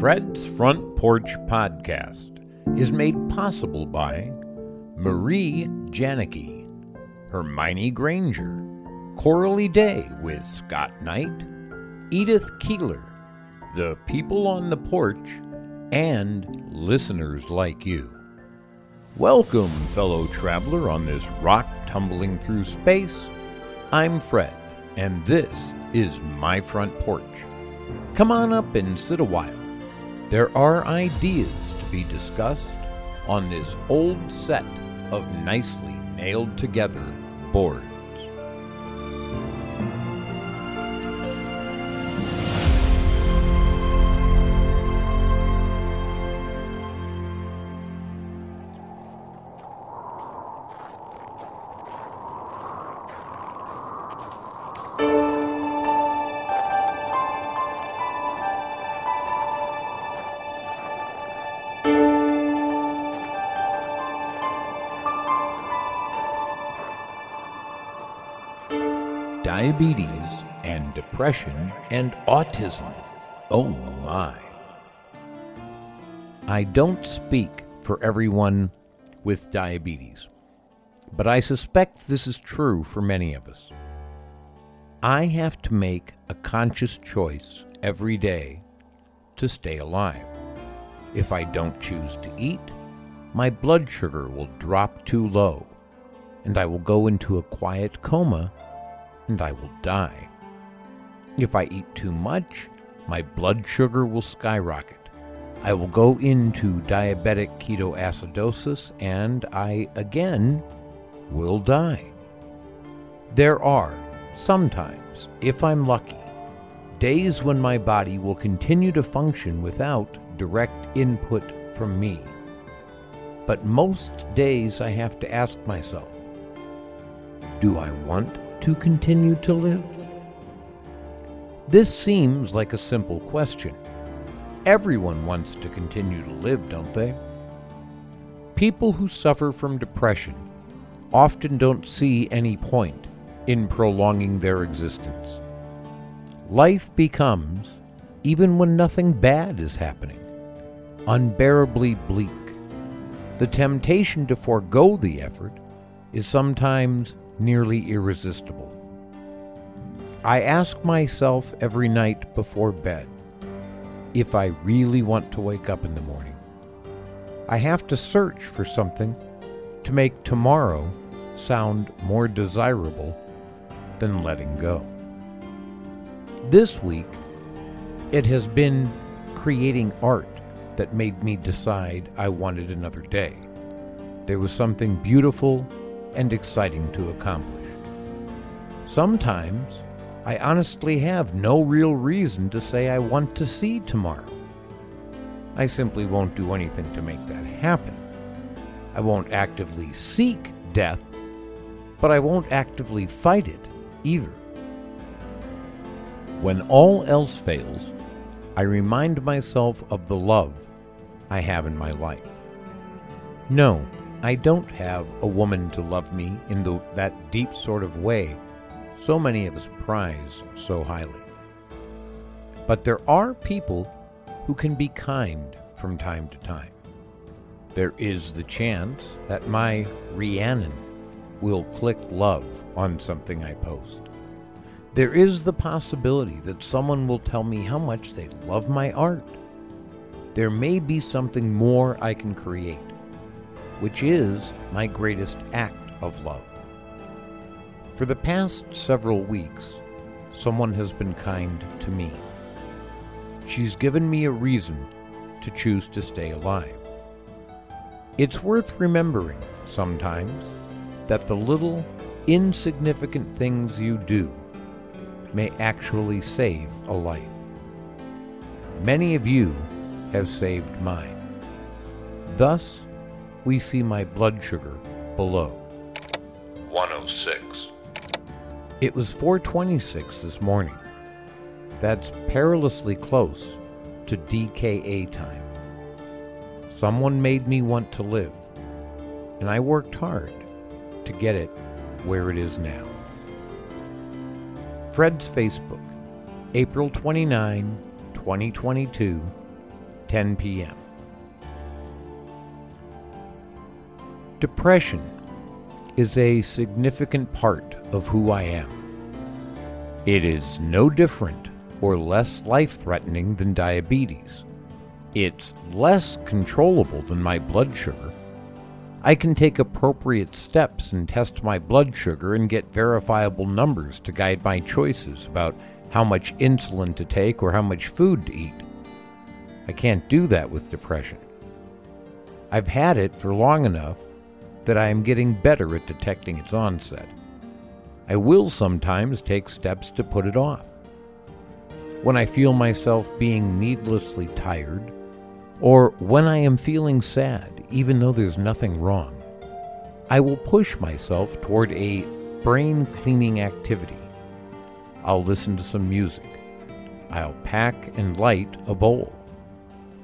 Fred's Front Porch Podcast is made possible by Marie Janicki, Hermione Granger, Coralie Day with Scott Knight, Edith Keeler, the people on the porch, and listeners like you. Welcome, fellow traveler, on this rock tumbling through space. I'm Fred, and this is my front porch. Come on up and sit a while. There are ideas to be discussed on this old set of nicely nailed together boards. Diabetes and depression and autism. Oh my. I don't speak for everyone with diabetes, but I suspect this is true for many of us. I have to make a conscious choice every day to stay alive. If I don't choose to eat, my blood sugar will drop too low, and I will go into a quiet coma and I will die. If I eat too much, my blood sugar will skyrocket. I will go into diabetic ketoacidosis and I again will die. There are, sometimes, if I'm lucky, days when my body will continue to function without direct input from me. But most days I have to ask myself, do I want to continue to live? This seems like a simple question. Everyone wants to continue to live, don't they? People who suffer from depression often don't see any point in prolonging their existence. Life becomes, even when nothing bad is happening, unbearably bleak. The temptation to forego the effort is sometimes nearly irresistible. I ask myself every night before bed if I really want to wake up in the morning. I have to search for something to make tomorrow sound more desirable than letting go. This week, it has been creating art that made me decide I wanted another day. There was something beautiful and exciting to accomplish. Sometimes I honestly have no real reason to say I want to see tomorrow. I simply won't do anything to make that happen. I won't actively seek death, but I won't actively fight it either. When all else fails, I remind myself of the love I have in my life. No, I don't have a woman to love me in the, that deep sort of way so many of us prize so highly. But there are people who can be kind from time to time. There is the chance that my Rhiannon will click love on something I post. There is the possibility that someone will tell me how much they love my art. There may be something more I can create which is my greatest act of love. For the past several weeks, someone has been kind to me. She's given me a reason to choose to stay alive. It's worth remembering sometimes that the little, insignificant things you do may actually save a life. Many of you have saved mine. Thus, we see my blood sugar below 106. It was 426 this morning. That's perilously close to DKA time. Someone made me want to live, and I worked hard to get it where it is now. Fred's Facebook, April 29, 2022, 10 p.m. Depression is a significant part of who I am. It is no different or less life threatening than diabetes. It's less controllable than my blood sugar. I can take appropriate steps and test my blood sugar and get verifiable numbers to guide my choices about how much insulin to take or how much food to eat. I can't do that with depression. I've had it for long enough that I am getting better at detecting its onset. I will sometimes take steps to put it off. When I feel myself being needlessly tired, or when I am feeling sad, even though there's nothing wrong, I will push myself toward a brain cleaning activity. I'll listen to some music. I'll pack and light a bowl.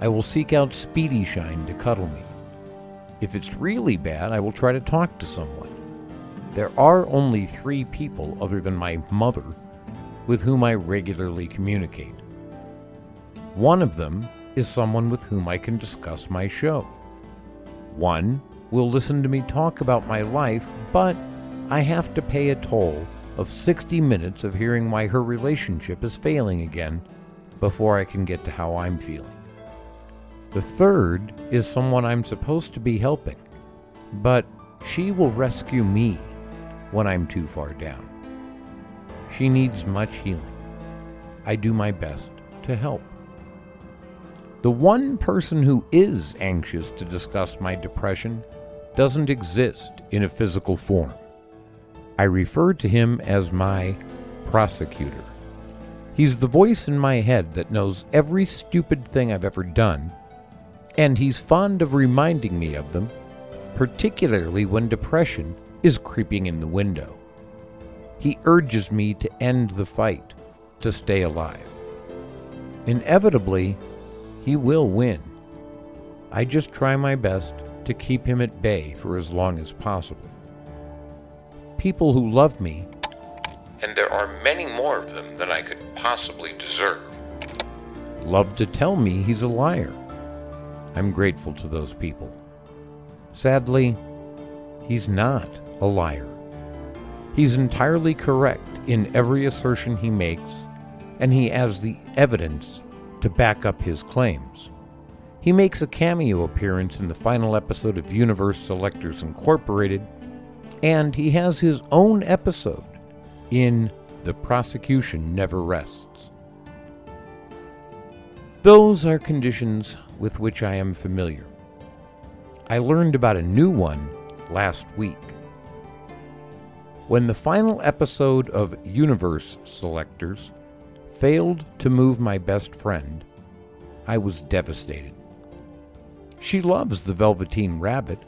I will seek out Speedy Shine to cuddle me. If it's really bad, I will try to talk to someone. There are only three people other than my mother with whom I regularly communicate. One of them is someone with whom I can discuss my show. One will listen to me talk about my life, but I have to pay a toll of 60 minutes of hearing why her relationship is failing again before I can get to how I'm feeling. The third is someone I'm supposed to be helping, but she will rescue me when I'm too far down. She needs much healing. I do my best to help. The one person who is anxious to discuss my depression doesn't exist in a physical form. I refer to him as my prosecutor. He's the voice in my head that knows every stupid thing I've ever done and he's fond of reminding me of them, particularly when depression is creeping in the window. He urges me to end the fight, to stay alive. Inevitably, he will win. I just try my best to keep him at bay for as long as possible. People who love me, and there are many more of them than I could possibly deserve, love to tell me he's a liar. I'm grateful to those people. Sadly, he's not a liar. He's entirely correct in every assertion he makes, and he has the evidence to back up his claims. He makes a cameo appearance in the final episode of Universe Selectors Incorporated, and he has his own episode in The Prosecution Never Rests. Those are conditions with which I am familiar. I learned about a new one last week. When the final episode of Universe Selectors failed to move my best friend, I was devastated. She loves the Velveteen Rabbit,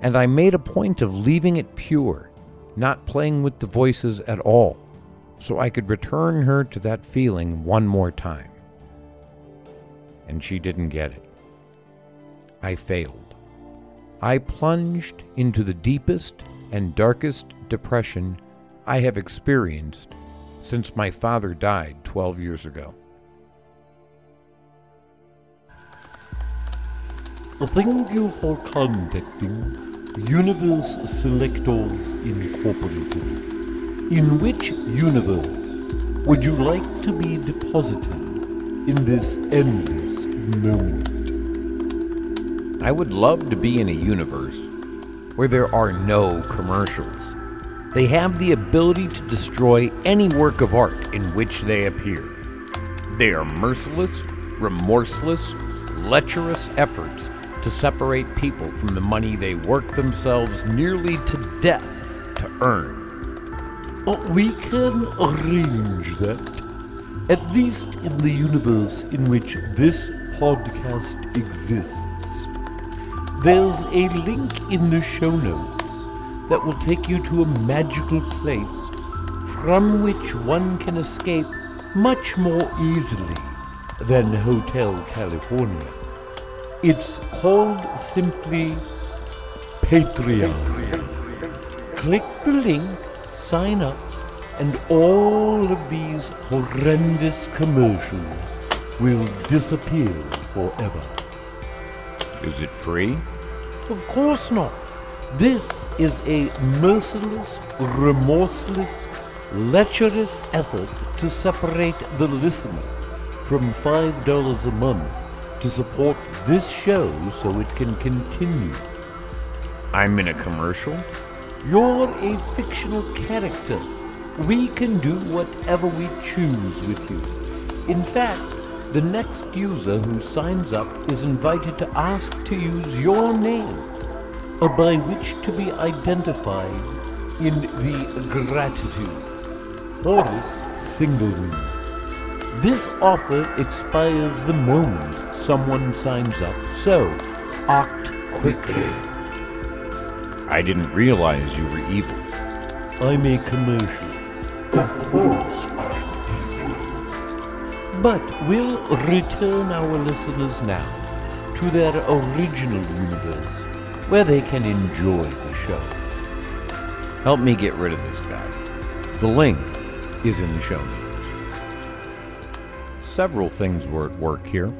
and I made a point of leaving it pure, not playing with the voices at all, so I could return her to that feeling one more time. And she didn't get it. I failed. I plunged into the deepest and darkest depression I have experienced since my father died 12 years ago. Thank you for contacting Universe Selectors Incorporated. In which universe would you like to be deposited in this endless moment? I would love to be in a universe where there are no commercials. They have the ability to destroy any work of art in which they appear. They are merciless, remorseless, lecherous efforts to separate people from the money they work themselves nearly to death to earn. We can arrange that, at least in the universe in which this podcast exists. There's a link in the show notes that will take you to a magical place from which one can escape much more easily than Hotel California. It's called simply Patreon. Click the link, sign up, and all of these horrendous commercials will disappear forever. Is it free? Of course not. This is a merciless, remorseless, lecherous effort to separate the listener from $5 a month to support this show so it can continue. I'm in a commercial? You're a fictional character. We can do whatever we choose with you. In fact, the next user who signs up is invited to ask to use your name, or by which to be identified in the gratitude. Horace Singleton. This offer expires the moment someone signs up, so act quickly. I didn't realize you were evil. I'm a commercial. Of course I'm But we'll return our listeners now to their original universe, where they can enjoy the show. Help me get rid of this guy. The link is in the show notes. Several things were at work here.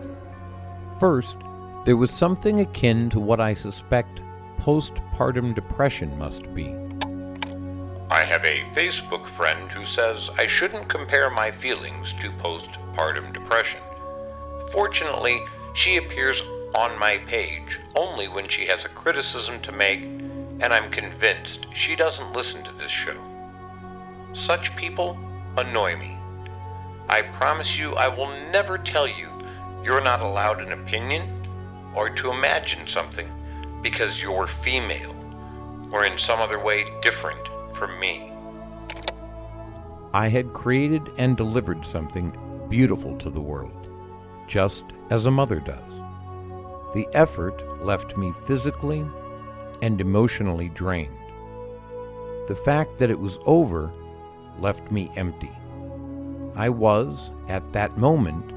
First, there was something akin to what I suspect postpartum depression must be. I have a Facebook friend who says I shouldn't compare my feelings to postpartum depression. Fortunately, she appears on my page only when she has a criticism to make, and I'm convinced she doesn't listen to this show. Such people annoy me. I promise you I will never tell you you're not allowed an opinion or to imagine something because you're female or in some other way different from me. I had created and delivered something beautiful to the world, just as a mother does. The effort left me physically and emotionally drained. The fact that it was over left me empty. I was, at that moment,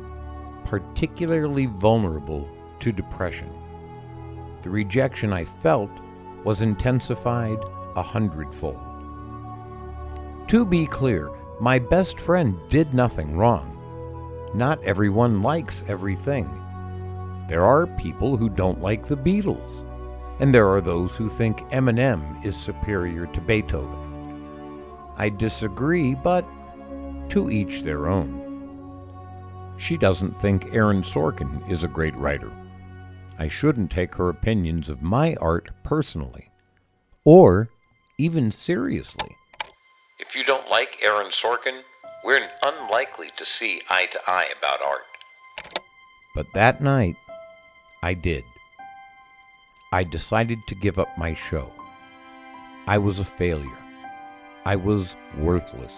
particularly vulnerable to depression. The rejection I felt was intensified a hundredfold. To be clear, my best friend did nothing wrong. Not everyone likes everything. There are people who don't like the Beatles, and there are those who think Eminem is superior to Beethoven. I disagree, but to each their own. She doesn't think Aaron Sorkin is a great writer. I shouldn't take her opinions of my art personally, or even seriously. If you don't like Aaron Sorkin, we're unlikely to see eye to eye about art. But that night, I did. I decided to give up my show. I was a failure. I was worthless.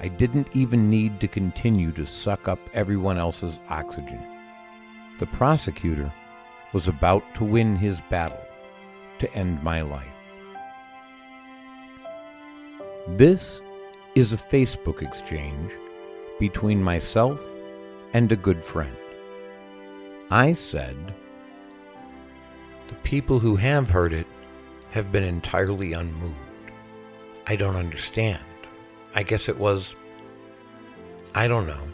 I didn't even need to continue to suck up everyone else's oxygen. The prosecutor was about to win his battle to end my life. This is a Facebook exchange between myself and a good friend. I said, The people who have heard it have been entirely unmoved. I don't understand. I guess it was. I don't know.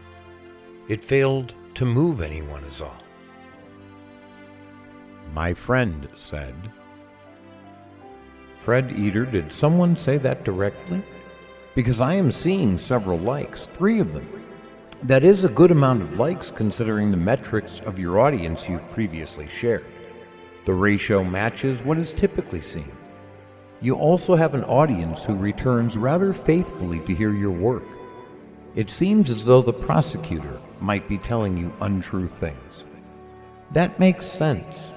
It failed to move anyone, is all. My friend said, Fred Eater, did someone say that directly? Because I am seeing several likes, three of them. That is a good amount of likes considering the metrics of your audience you've previously shared. The ratio matches what is typically seen. You also have an audience who returns rather faithfully to hear your work. It seems as though the prosecutor might be telling you untrue things. That makes sense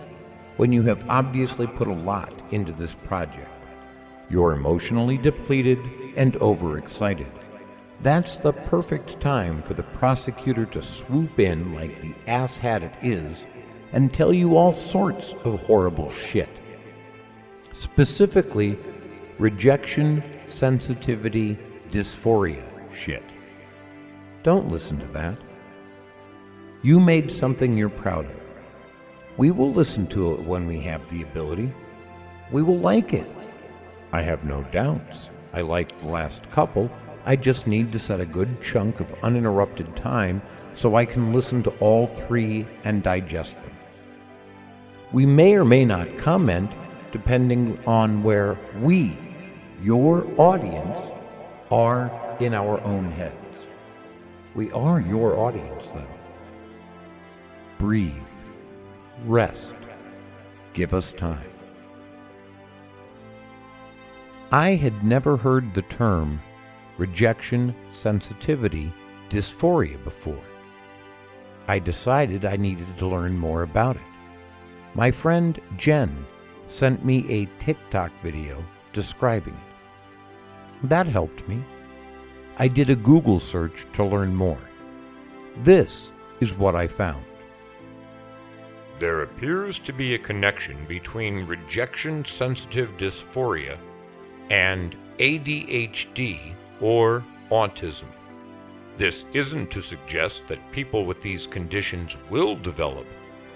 when you have obviously put a lot into this project. You're emotionally depleted and overexcited. That's the perfect time for the prosecutor to swoop in like the asshat it is and tell you all sorts of horrible shit. Specifically, rejection, sensitivity, dysphoria shit. Don't listen to that. You made something you're proud of. We will listen to it when we have the ability. We will like it. I have no doubts. I liked the last couple. I just need to set a good chunk of uninterrupted time so I can listen to all three and digest them. We may or may not comment depending on where we, your audience, are in our own heads. We are your audience, though. Breathe. Rest. Give us time. I had never heard the term rejection sensitivity dysphoria before. I decided I needed to learn more about it. My friend Jen sent me a TikTok video describing it. That helped me. I did a Google search to learn more. This is what I found. There appears to be a connection between rejection sensitive dysphoria and ADHD or autism. This isn't to suggest that people with these conditions will develop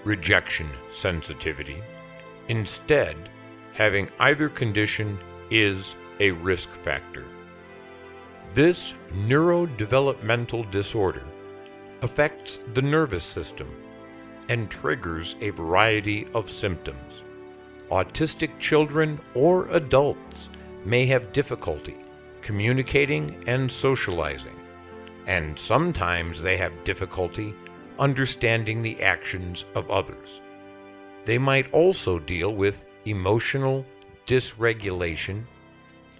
rejection sensitivity. Instead, having either condition is a risk factor. This neurodevelopmental disorder affects the nervous system and triggers a variety of symptoms. Autistic children or adults may have difficulty communicating and socializing, and sometimes they have difficulty understanding the actions of others. They might also deal with emotional dysregulation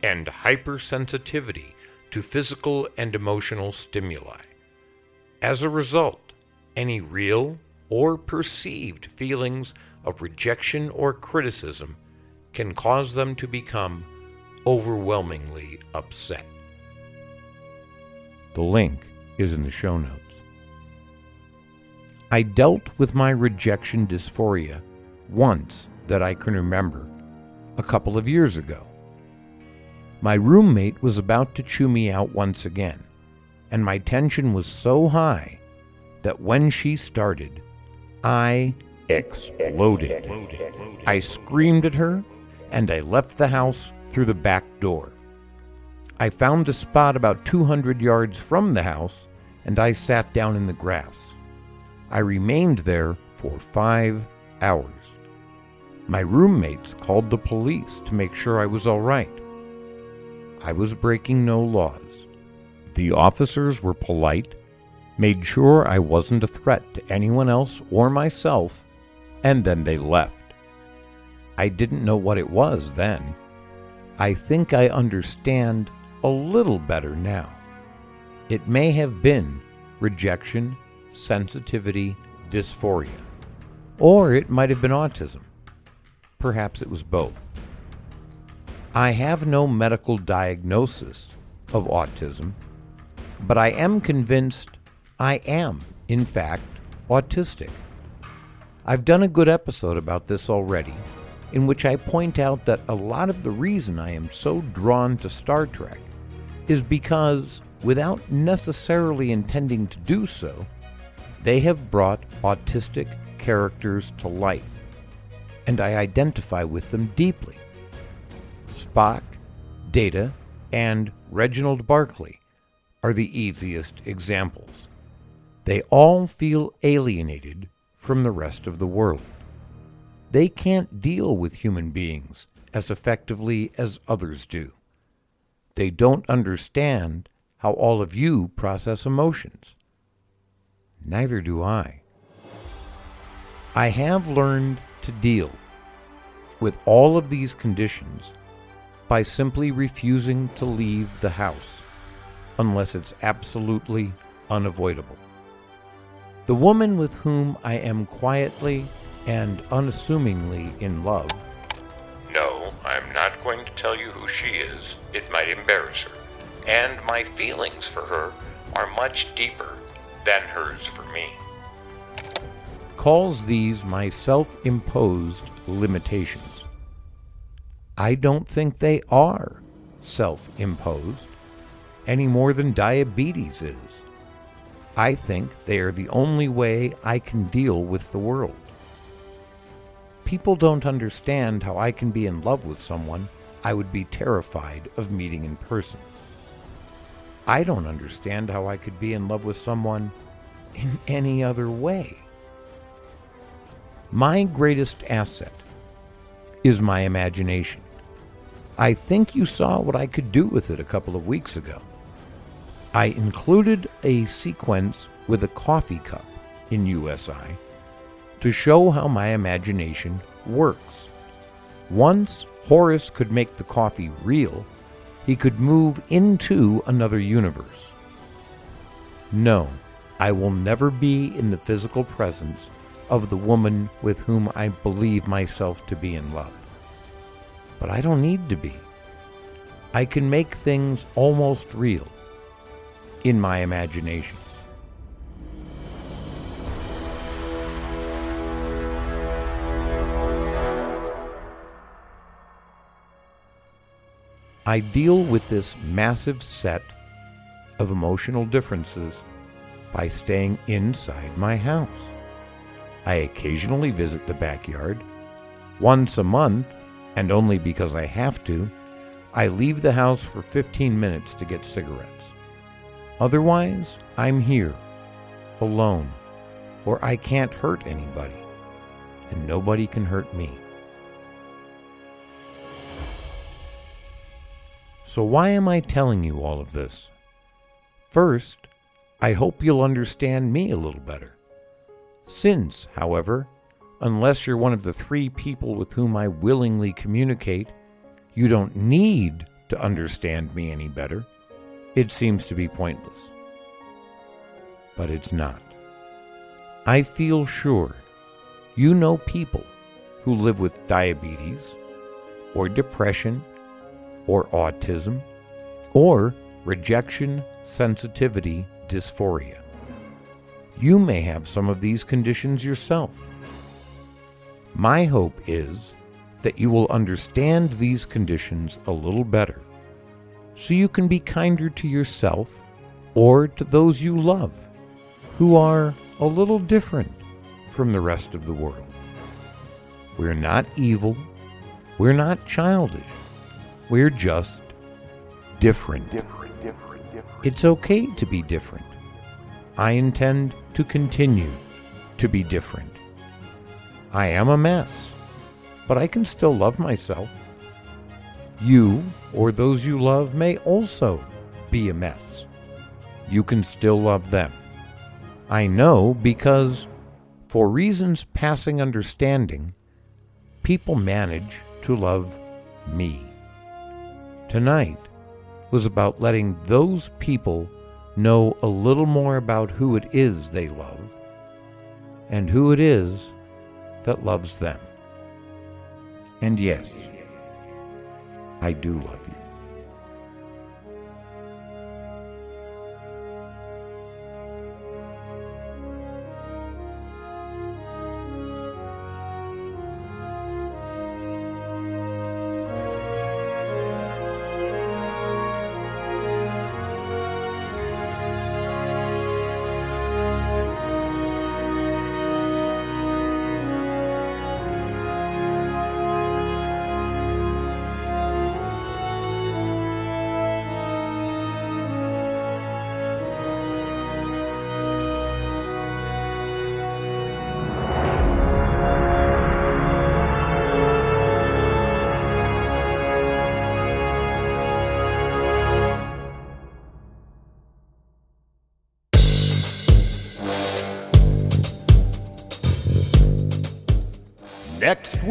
and hypersensitivity to physical and emotional stimuli. As a result, any real or perceived feelings of rejection or criticism can cause them to become overwhelmingly upset. The link is in the show notes. I dealt with my rejection dysphoria once that I can remember a couple of years ago. My roommate was about to chew me out once again, and my tension was so high that when she started, I exploded. I screamed at her, and I left the house through the back door. I found a spot about 200 yards from the house, and I sat down in the grass. I remained there for five hours. My roommates called the police to make sure I was all right. I was breaking no laws. The officers were polite, made sure I wasn't a threat to anyone else or myself, and then they left. I didn't know what it was then. I think I understand a little better now. It may have been rejection, sensitivity, dysphoria, or it might have been autism. Perhaps it was both. I have no medical diagnosis of autism, but I am convinced I am, in fact, autistic. I've done a good episode about this already, in which I point out that a lot of the reason I am so drawn to Star Trek is because, without necessarily intending to do so, they have brought autistic characters to life, and I identify with them deeply. Spock, Data, and Reginald Barclay are the easiest examples. They all feel alienated from the rest of the world. They can't deal with human beings as effectively as others do. They don't understand how all of you process emotions. Neither do I. I have learned to deal with all of these conditions by simply refusing to leave the house unless it's absolutely unavoidable. The woman with whom I am quietly and unassumingly in love. No, I'm not going to tell you who she is. It might embarrass her. And my feelings for her are much deeper than hers for me. Calls these my self imposed limitations. I don't think they are self imposed any more than diabetes is. I think they are the only way I can deal with the world. People don't understand how I can be in love with someone I would be terrified of meeting in person. I don't understand how I could be in love with someone in any other way. My greatest asset is my imagination. I think you saw what I could do with it a couple of weeks ago. I included a sequence with a coffee cup in USI to show how my imagination works. Once Horace could make the coffee real, he could move into another universe. No, I will never be in the physical presence of the woman with whom I believe myself to be in love. But I don't need to be. I can make things almost real in my imagination. I deal with this massive set of emotional differences by staying inside my house. I occasionally visit the backyard. Once a month, and only because I have to, I leave the house for 15 minutes to get cigarettes. Otherwise, I'm here, alone, where I can't hurt anybody, and nobody can hurt me. So, why am I telling you all of this? First, I hope you'll understand me a little better. Since, however, unless you're one of the three people with whom I willingly communicate, you don't need to understand me any better, it seems to be pointless. But it's not. I feel sure you know people who live with diabetes, or depression, or autism, or rejection sensitivity dysphoria. You may have some of these conditions yourself. My hope is that you will understand these conditions a little better so you can be kinder to yourself or to those you love who are a little different from the rest of the world. We're not evil. We're not childish. We're just different. Different, different, different. It's okay to be different. I intend to continue to be different. I am a mess, but I can still love myself. You or those you love may also be a mess. You can still love them. I know because, for reasons passing understanding, people manage to love me. Tonight was about letting those people know a little more about who it is they love and who it is that loves them. And yes, I do love you.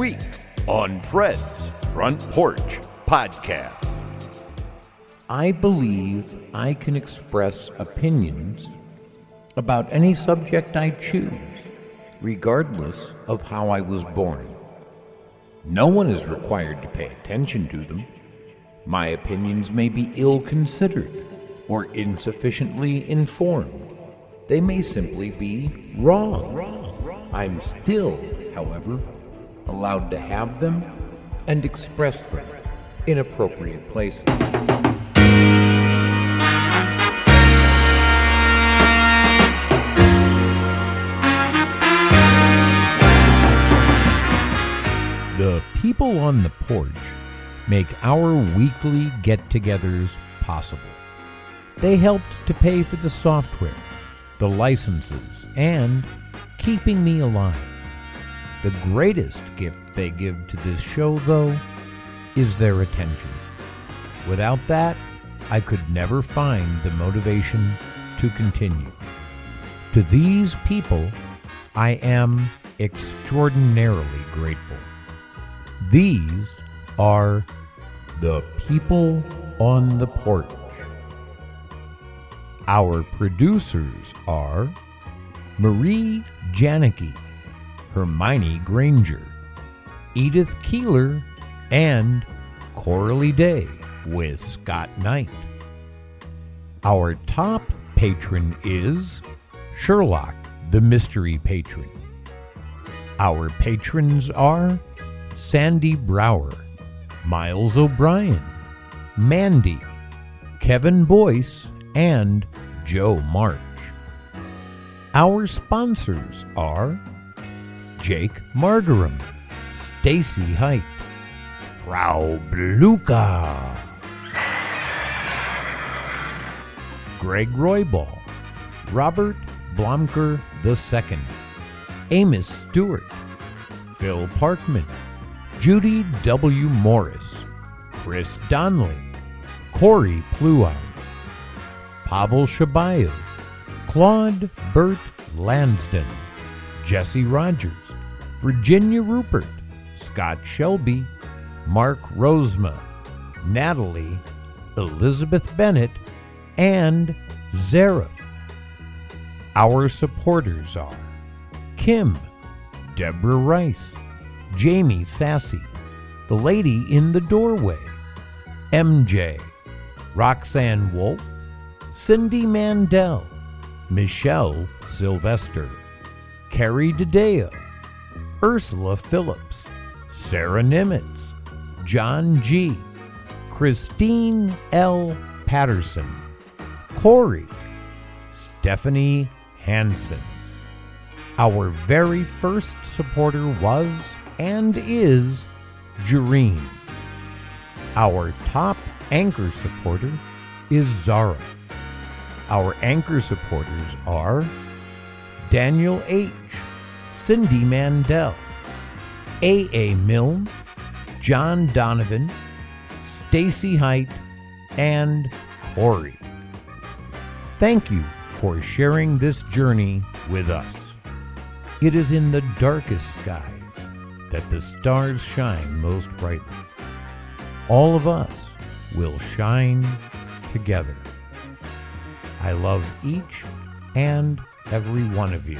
Week on Fred's Front Porch Podcast. I believe I can express opinions about any subject I choose, regardless of how I was born. No one is required to pay attention to them. My opinions may be ill considered or insufficiently informed. They may simply be wrong. I'm still, however, allowed to have them and express them in appropriate places. The people on the porch make our weekly get togethers possible. They helped to pay for the software, the licenses, and keeping me alive. The greatest gift they give to this show, though, is their attention. Without that, I could never find the motivation to continue. To these people, I am extraordinarily grateful. These are the people on the porch. Our producers are Marie Janicki, Hermione Granger, Edith Keeler, and Coralie Day with Scott Knight. Our top patron is Sherlock, the mystery patron. Our patrons are Sandy Brower, Miles O'Brien, Mandy, Kevin Boyce, and Joe March. Our sponsors are Jake Margaram, Stacy Height, Frau Bluka, Greg Roybal, Robert Blomker II, Amos Stewart, Phil Parkman, Judy W. Morris, Chris Donnelly, Corey Pluow, Pavel Shabayev, Claude Burt Lansden, Jesse Rogers, Virginia Rupert, Scott Shelby, Mark Rosema, Natalie, Elizabeth Bennett, and Zareth. Our supporters are Kim, Deborah Rice, Jamie Sassy, The Lady in the Doorway, MJ, Roxanne Wolf, Cindy Mandel, Michelle Sylvester, Carrie DeDeo, Ursula Phillips, Sarah Nimitz, John G., Christine L. Patterson, Corey, Stephanie Hansen. Our very first supporter was and is Jareen. Our top anchor supporter is Zara. Our anchor supporters are Daniel H., Cindy Mandel, A.A. Milne, John Donovan, Stacy Height, and Corey. Thank you for sharing this journey with us. It is in the darkest skies that the stars shine most brightly. All of us will shine together. I love each and every one of you.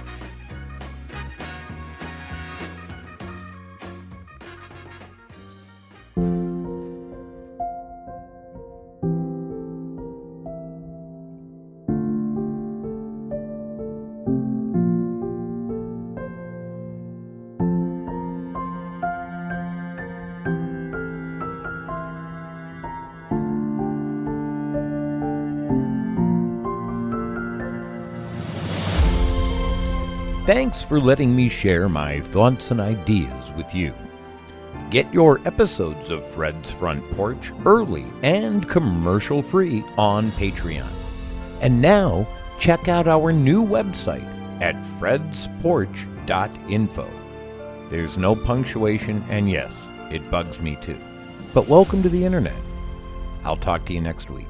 Thanks for letting me share my thoughts and ideas with you. Get your episodes of Fred's Front Porch early and commercial free on Patreon. And now, check out our new website at fredsporch.info. There's no punctuation, and yes, it bugs me too. But welcome to the internet. I'll talk to you next week.